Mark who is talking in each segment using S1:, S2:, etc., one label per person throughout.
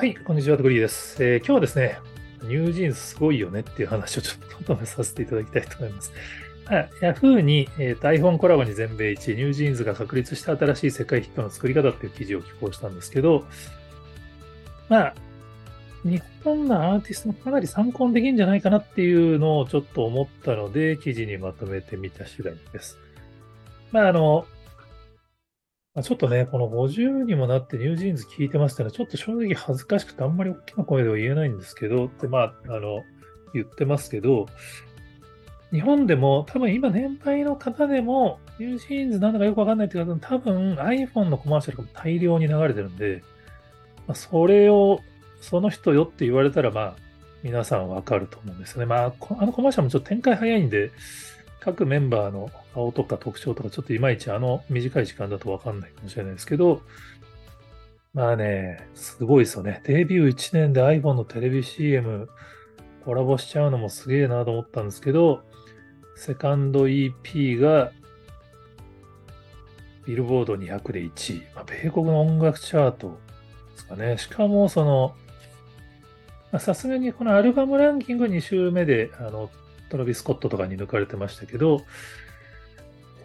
S1: はい、こんにちは、トグリーです、えー、今日はですね、 NewJeans すごいよねっていう話をちょっとまとめさせていただきたいと思います。Yahoo に、えー、iPhone コラボに全米一、 NewJeans が確立した新しい世界ヒットの作り方っていう記事を寄稿したんですけど、まあ、日本のアーティストもかなり参考にできるんじゃないかなっていうのをちょっと思ったので、記事にまとめてみた次第です。まあ、あの、まあ、ちょっとね、この50にもなって NewJeans聞いてますってのは、ちょっと正直恥ずかしくてあんまり大きな声では言えないんですけど、ってまあ、あの、言ってますけど、日本でも多分ご年配の方でも、 NewJeansなんだかよくわかんないって方多分 iPhone のコマーシャルが大量に流れてるんで、まあ、それを、その人よって言われたら、まあ、皆さんわかると思うんですよね。まあ、あのコマーシャルもちょっと展開早いんで、各メンバーの顔とか特徴とか、ちょっといまいちあの短い時間だとわかんないかもしれないですけど、まあね、すごいですよね。デビュー1年で iPhone のテレビ CM コラボしちゃうのもすげえなと思ったんですけど、セカンド EP がビルボード200で1位。まあ、米国の音楽チャートですかね。しかもその、さすがにこのアルバムランキング2週目であのトラビス・コットとかに抜かれてましたけど、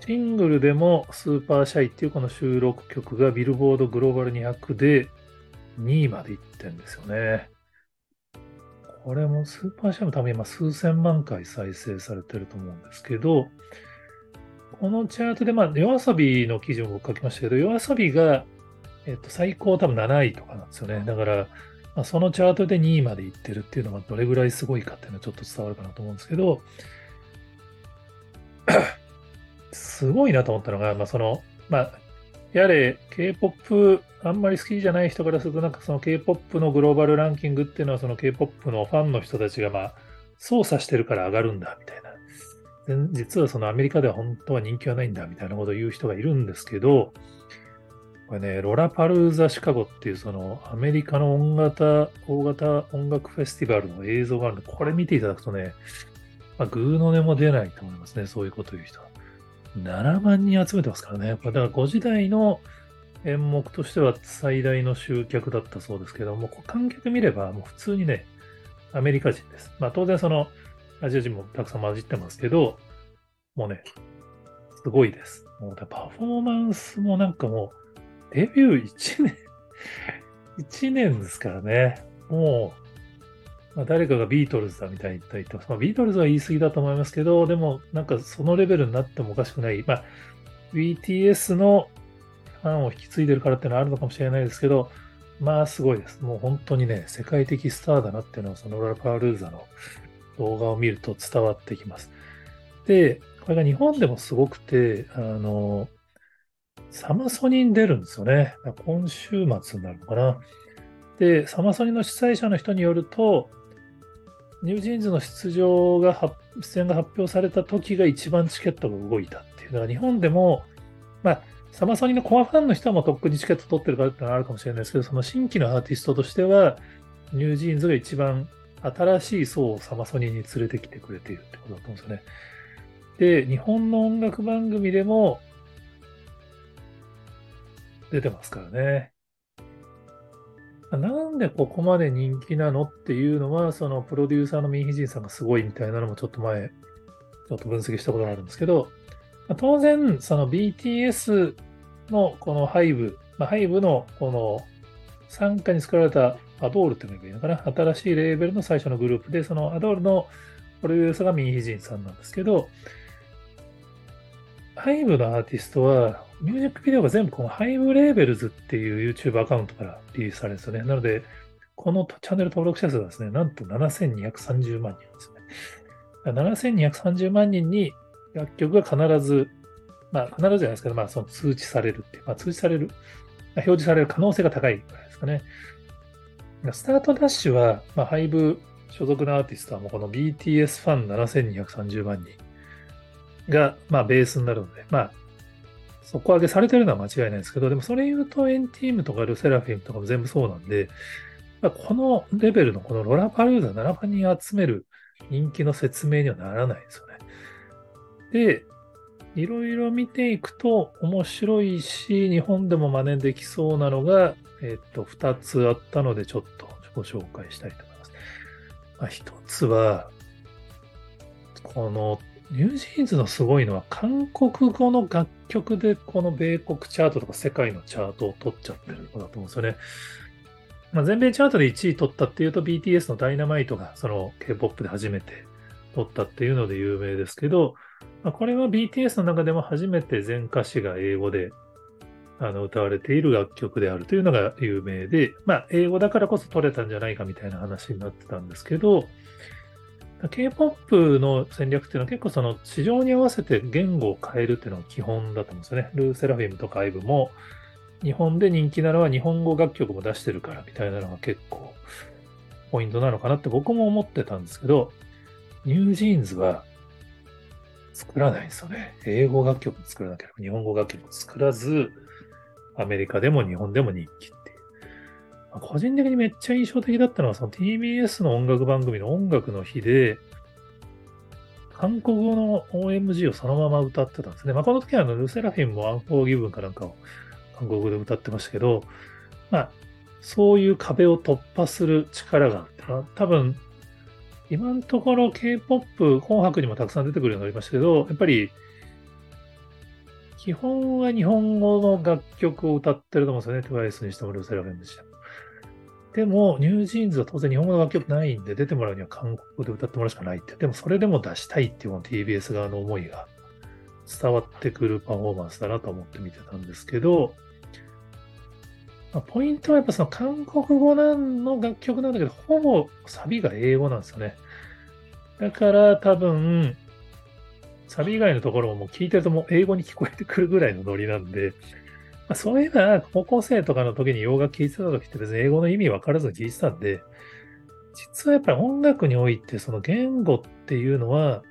S1: シングルでもスーパーシャイっていうこの収録曲がビルボードグローバル200で2位までいってんですよね。これもスーパーシャイも多分今数千万回再生されてると思うんですけど、このチャートで、まあ、夜遊びの記事を書きましたけど、夜遊びが、えっと、最高多分7位とかなんですよね。だから、まあ、そのチャートで2位までいってるっていうのがどれぐらいすごいかっていうのはちょっと伝わるかなと思うんですけど、すごいなと思ったのが、まあ、その、まあ、やれ K-POP あんまり好きじゃない人からすると、なんかその K-POP のグローバルランキングっていうのは、その K-POP のファンの人たちがまあ操作してるから上がるんだみたいな。実はそのアメリカでは本当は人気はないんだみたいなことを言う人がいるんですけど、これね、ロラパルーザシカゴっていうそのアメリカの音型、大型音楽フェスティバルの映像があるんで、これ見ていただくとね、まあ、グーの音も出ないと思いますね、そういうこと言う人は。7万人集めてますからね。これだから5時台の演目としては最大の集客だったそうですけども、観客見ればもう普通にね、アメリカ人です。まあ当然そのアジア人もたくさん混じってますけど、もうね、すごいです。もうパフォーマンスもなんかもう、デビュー1年 1年ですからね。もう、まあ、誰かがビートルズだみたいに言ったりと、まあ、ビートルズは言い過ぎだと思いますけど、でもなんかそのレベルになってもおかしくない。まあ、BTS のファンを引き継いでるからっていうのはあるのかもしれないですけど、まあすごいです。もう本当にね、世界的スターだなっていうのは、そのロラパールーザの動画を見ると伝わってきます。で、これが日本でもすごくて、あの、サマソニに出るんですよね。今週末になるのかな。で、サマソニの主催者の人によると、ニュージーンズの出場が、出演が発表された時が一番チケットが動いたっていう。だから日本でも、まあ、サマソニのコアファンの人はもうとっくにチケット取ってるからってのはあるかもしれないですけど、その新規のアーティストとしては、ニュージーンズが一番新しい層をサマソニに連れてきてくれているってことだと思うんですよね。で、日本の音楽番組でも、出てますからね。なんでここまで人気なのっていうのは、そのプロデューサーのミンヒジンさんがすごいみたいなのもちょっと前、ちょっと分析したことがあるんですけど、当然、その BTS のこのハイブ、まあ、ハイブのこの傘下に作られたアドールって言えばいいのかな？新しいレーベルの最初のグループで、そのアドールのプロデューサーがミンヒジンさんなんですけど、ハイブのアーティストは、ミュージックビデオが全部このハイブレーベルズっていう YouTube アカウントからリリースされるんですよね。なので、このチャンネル登録者数がですね、なんと7230万人ですね。7230万人に楽曲が必ず、まあ必ずじゃないですけど、まあその通知されるって、まあ通知される、表示される可能性が高いぐらいですかね。スタートダッシュは、まあ、ハイブ所属のアーティストはもうこの BTS ファン7230万人が、まあ、ベースになるので、まあ、底上げされてるのは間違いないですけど、でもそれ言うとエンティームとかルセラフィムとかも全部そうなんで、まあこのレベルのこのロラパルーザ7万人集める人気の説明にはならないですよね。で、いろいろ見ていくと面白いし、日本でも真似できそうなのが、えっ、と、2つあったので、ちょっとご紹介したいと思います。まあ、1つは、このニュージーンズのすごいのは、韓国語の楽曲でこの米国チャートとか世界のチャートを取っちゃってるのだと思うんですよね。まあ、全米チャートで1位取ったっていうと BTS のダイナマイトがその K-POP で初めて取ったっていうので有名ですけど、まあ、これは BTS の中でも初めて全歌詞が英語であの歌われている楽曲であるというのが有名で、まあ、英語だからこそ取れたんじゃないかみたいな話になってたんですけど、K-POP の戦略っていうのは結構その市場に合わせて言語を変えるっていうのが基本だと思うんですよね。ルーセラフィムとかアイブも日本で人気なのは日本語楽曲も出してるからみたいなのが結構ポイントなのかなって僕も思ってたんですけど、 NewJeansは作らないんですよね。英語楽曲作らなければ日本語楽曲作らず、アメリカでも日本でも人気っ。個人的にめっちゃ印象的だったのは、その TBS の音楽番組の音楽の日で、韓国語の OMG をそのまま歌ってたんですね。まあ、この時はあの LE SSERAFIMも UNFORGIVEN かなんかを韓国語で歌ってましたけど、まあ、そういう壁を突破する力があって、多分、今のところ K-POP、紅白にもたくさん出てくるようになりましたけど、やっぱり、基本は日本語の楽曲を歌ってると思うんですよね。TWICE にしてもルセラフィンにしても。でも、ニュージーンズは当然日本語の楽曲ないんで、出てもらうには韓国語で歌ってもらうしかないって。でも、それでも出したいっていうこの TBS 側の思いが伝わってくるパフォーマンスだなと思って見てたんですけど、まあ、ポイントはやっぱその韓国語の楽曲なんだけど、ほぼサビが英語なんですよね。だから多分、サビ以外のところももう聞いてるともう英語に聞こえてくるぐらいのノリなんで、あ、そういえば高校生とかの時に洋楽聴いてた時って別に英語の意味分からずに聴いてたんで、実はやっぱり音楽においてその言語っていうのは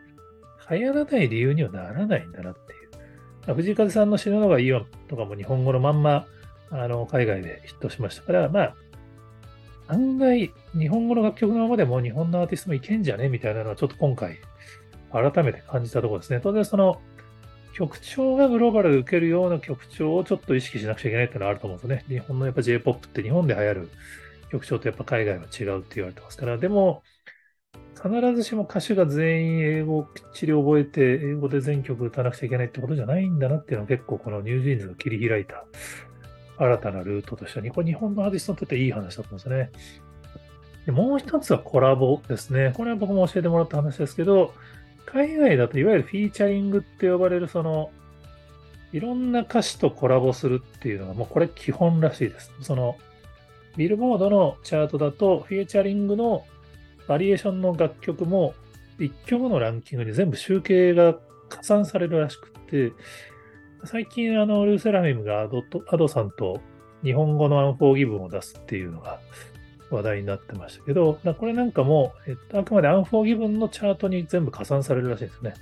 S1: 流行らない理由にはならないんだなっていう。藤井風さんの死ぬのがいいよとかも日本語のまんまあの、海外でヒットしましたから、まあ、案外、日本語の楽曲のままでも日本のアーティストもいけんじゃねみたいなのはちょっと今回、改めて感じたところですね。当然その、曲調がグローバルで受けるような曲調をちょっと意識しなくちゃいけないっていうのはあると思うんですよね。日本のやっぱ J-POP って日本で流行る曲調とやっぱ海外は違うって言われてますから、でも、必ずしも歌手が全員英語をきっちり覚えて、英語で全曲歌わなくちゃいけないってことじゃないんだなっていうのは結構このニュージーンズが切り開いた新たなルートとしては、これ日本のアーティストにとっていい話だと思うんですね。でもう一つはコラボですね。これは僕も教えてもらった話ですけど、海外だといわゆるフィーチャリングって呼ばれるその、いろんな歌詞とコラボするっていうのがもうこれ基本らしいです。その、ビルボードのチャートだと、フィーチャリングのバリエーションの楽曲も1曲のランキングに全部集計が加算されるらしくて、最近、あの、 LE SSERAFIMが Ado Adoさんと日本語の UNFORGIVEN を出すっていうのが話題になってましたけど、これなんかも、えっと、あくまで UNFORGIVEN のチャートに全部加算されるらしいんですね。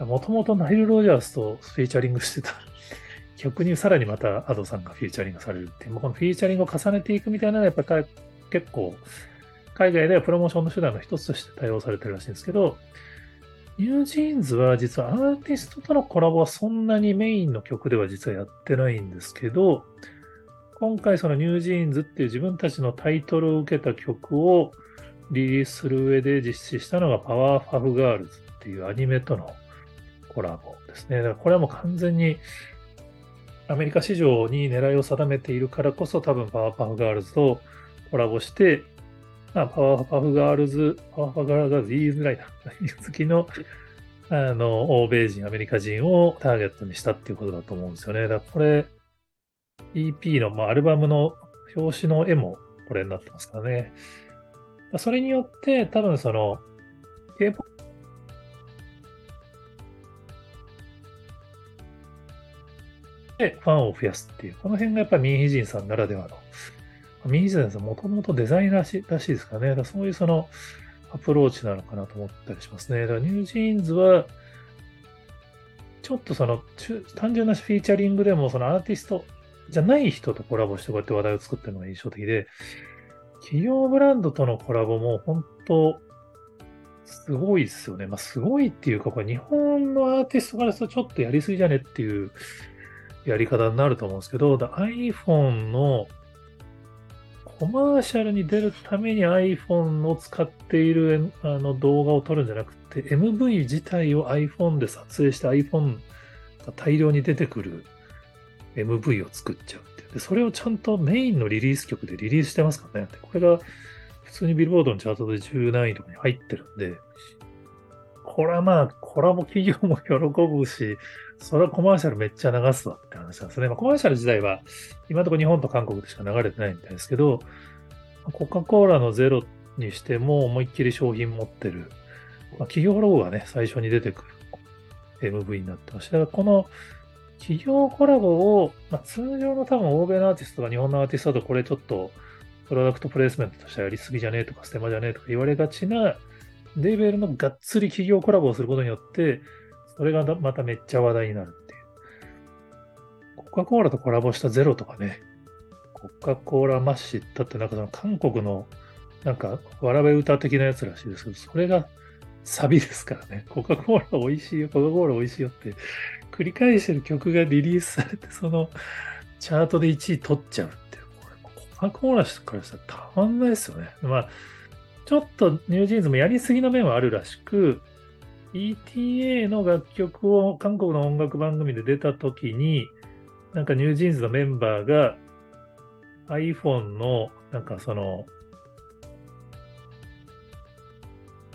S1: もともとナイル・ロジャースとフィーチャリングしてた 曲にさらにまた Adoさんがフィーチャリングされるっていう、このフィーチャリングを重ねていくみたいなのはやっぱり結構海外ではプロモーションの手段の一つとして多用されてるらしいんですけど、NewJeansは実はアーティストとのコラボはそんなにメインの曲では実はやってないんですけど、今回その NewJeansっていう自分たちのタイトルをつけた曲をリリースする上で実施したのがパワーパフガールズっていうアニメとのコラボですね。だからこれはもう完全にアメリカ市場に狙いを定めているからこそ多分パワーパフガールズとコラボしてまあ、パワーパフガールズ、パワーパフガールズ言いづらいな。好きの、あの、欧米人、アメリカ人をターゲットにしたっていうことだと思うんですよね。だからこれ、EP の、まあ、アルバムの表紙の絵もこれになってますからね。それによって、多分その、K-POP でファンを増やすっていう、この辺がやっぱりミンヒジンさんならではのミンヒジンさんもともとデザイナーらしらしいですかね。だそういうそのアプローチなのかなと思ったりしますね。だから NewJeansは、ちょっとその単純なフィーチャリングでもそのアーティストじゃない人とコラボしてこうやって話題を作ってるのが印象的で、企業ブランドとのコラボも本当すごいですよね。まあ、すごいっていうか、これ日本のアーティストからするとちょっとやりすぎじゃねっていうやり方になると思うんですけど、iPhone のコマーシャルに出るために iPhone を使っているあの動画を撮るんじゃなくて、MV 自体を iPhone で撮影して iPhone が大量に出てくる MV を作っちゃうって。で、それをちゃんとメインのリリース曲でリリースしてますからね。これが普通にビルボードのチャートで10何位とかに入ってるんで、これはまあ、コラボ企業も喜ぶし、それはコマーシャルめっちゃ流すわって話なんですね。まあ、コマーシャル自体は、今のところ日本と韓国でしか流れてないみたいですけど、コカ・コーラのゼロにしても思いっきり商品持ってる、まあ、企業ロゴがね、最初に出てくる MV になってまして、だからこの企業コラボを、まあ、通常の多分欧米のアーティストとか日本のアーティストだとこれちょっとプロダクトプレイスメントとしてはやりすぎじゃねえとかステマじゃねえとか言われがちなレベルのがっつり企業コラボをすることによって、それがまためっちゃ話題になるっていう。コカ・コーラとコラボしたゼロとかね、コカ・コーラマッシッタってなんかその韓国のなんかわらべ歌的なやつらしいですけど、それがサビですからね。コカ・コーラ美味しいよ、コカ・コーラ美味しいよって繰り返してる曲がリリースされて、そのチャートで1位取っちゃうって。これコカ・コーラからしたらたまんないですよね。まあちょっと NewJeansもやりすぎの面はあるらしく、ETA の楽曲を韓国の音楽番組で出たときに、なんか NewJeansのメンバーが iPhone の、なんかその、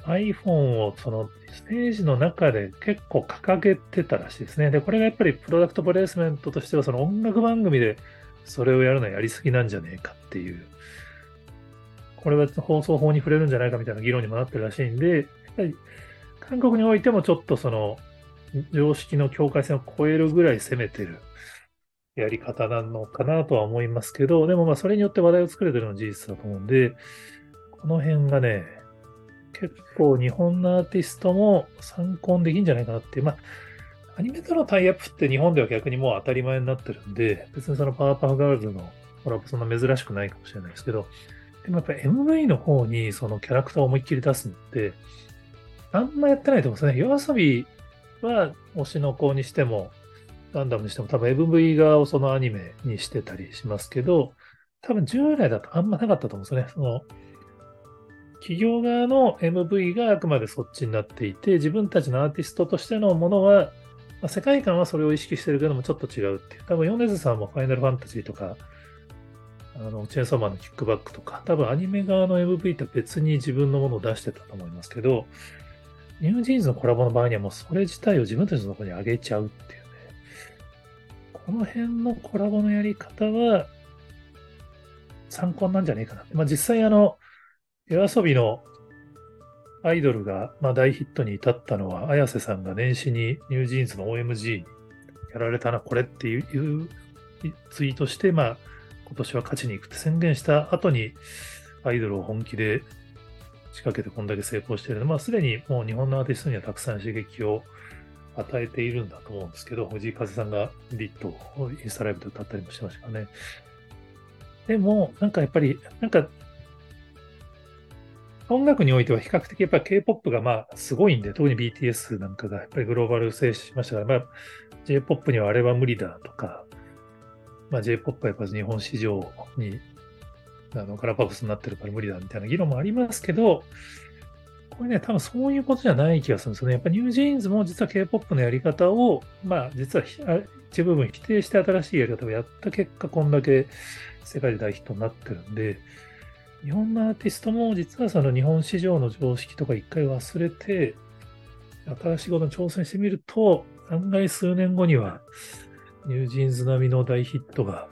S1: iPhone をそのステージの中で結構掲げてたらしいですね。で、これがやっぱりプロダクトプレイスメントとしてはその音楽番組でそれをやるのはやりすぎなんじゃねえかっていうこれは放送法に触れるんじゃないかみたいな議論にもなってるらしいんで、やっぱり韓国においてもちょっとその常識の境界線を超えるぐらい攻めてるやり方なのかなとは思いますけど、でもまあそれによって話題を作れてるのは事実だと思うんで、この辺がね、結構日本のアーティストも参考にできるんじゃないかなって、まあ、アニメとのタイアップって日本では逆にもう当たり前になってるんで、別にそのパワーパフガールズのコラボそんな珍しくないかもしれないですけど、でもやっぱり MV の方にそのキャラクターを思いっきり出すのって、あんまやってないと思うんですね。夜遊びは推しの子にしても、ガンダムにしても多分 MV 側をそのアニメにしてたりしますけど、多分従来だとあんまなかったと思うんですよね。その企業側の MV があくまでそっちになっていて、自分たちのアーティストとしてのものは、まあ、世界観はそれを意識してるけどもちょっと違うっていう。多分米津さんもファイナルファンタジーとかあの、チェーンソーマンの KICK BACK とか、多分アニメ側の MV と別に自分のものを出してたと思いますけど、 NewJeansのコラボの場合にはもうそれ自体を自分たちのところに上げちゃうっていうね。この辺のコラボのやり方は参考なんじゃねえかな。まあ実際あの、 YOASOBIのアイドルが、まあ、大ヒットに至ったのは、 Ayaseさんが年始に NewJeansの OMG にやられたな、これっていうツイートして、まあ、今年は勝ちに行くって宣言した後に、アイドルを本気で仕掛けてこんだけ成功しているの、まあ、すでにもう日本のアーティストにはたくさん刺激を与えているんだと思うんですけど、藤井風さんがリットをインスタライブで歌ったりもしてましたかね。でも、なんかやっぱり、なんか、音楽においては比較的やっぱり K-POP がまあすごいんで、特に BTS なんかがやっぱりグローバル制しましたから、まあ、J-POP にはあれは無理だとか、まあ、J-POP はやっぱ日本市場にあのガラパゴスになってるから無理だみたいな議論もありますけど、これね、多分そういうことじゃない気がするんですよね。やっぱニュージーンズも実は K-POP のやり方を、まあ実は一部分否定して新しいやり方をやった結果、こんだけ世界で大ヒットになってるんで、日本のアーティストも実はその日本市場の常識とか一回忘れて、新しいことに挑戦してみると、案外数年後にはニュージーンズ並みの大ヒットが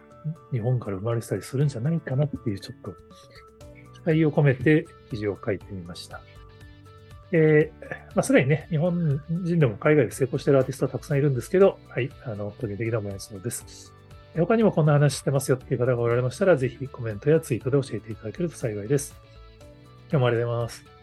S1: 日本から生まれてたりするんじゃないかなっていうちょっと期待を込めて記事を書いてみました。えー、まあ、すでにね、日本人でも海外で成功しているアーティストはたくさんいるんですけど、はい、あの、個人的な思いそうです。他にもこんな話してますよっていう方がおられましたら、ぜひコメントやツイートで教えていただけると幸いです。今日もありがとうございます。